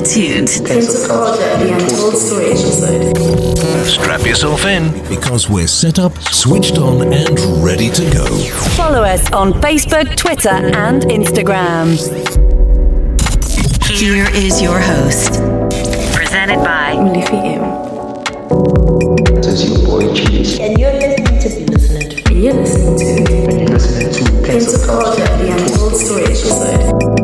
are tuned. Pensive Culture, the Untold Story episode. Strap yourself in because we're set up, switched on, and ready to go. Follow us on Facebook, Twitter, and Instagram. Here is your host. Presented by Molefi M. This is your boy Cheese. And you're listening to listening to You're listening to And you're listening to Pensive Culture, the Untold Story episode.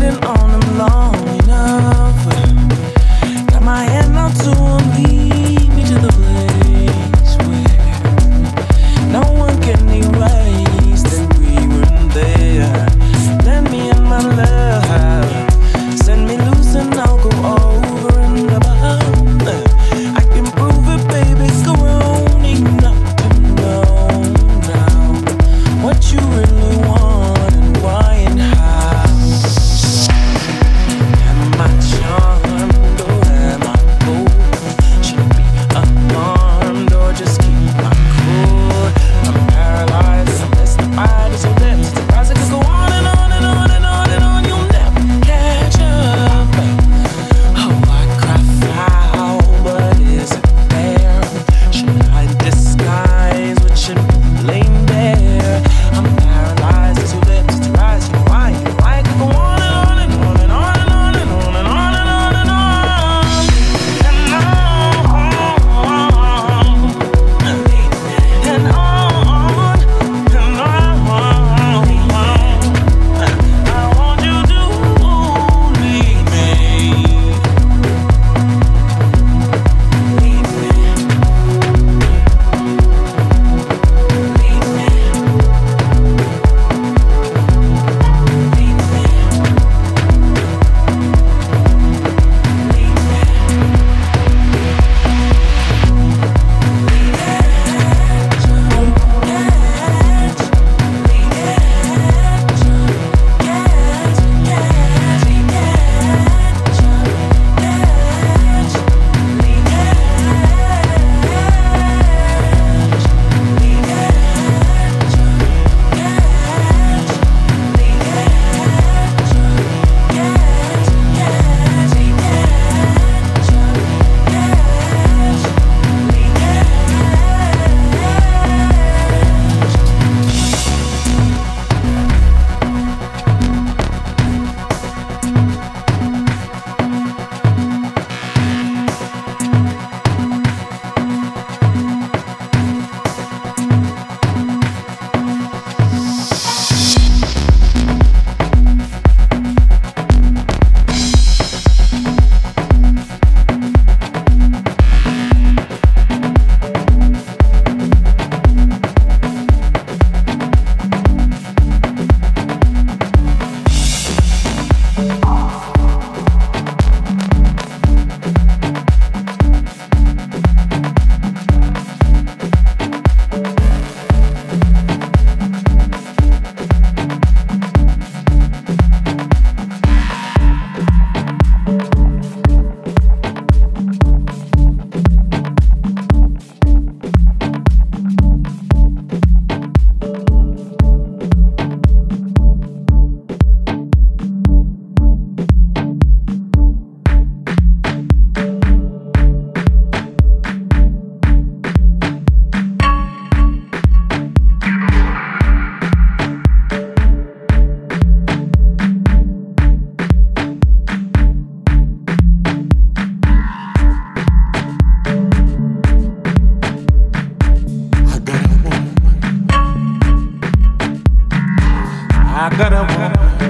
Waiting on him long I got a woman.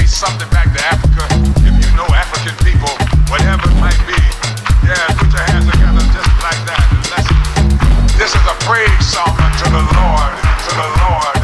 trade something back to Africa. If you know African people, whatever it might be, yeah, put your hands together just like that. This is a praise song unto the Lord, to the Lord.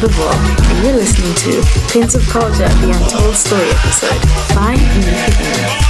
the world, and you're listening to Pensive Culture, the Untold Story episode. By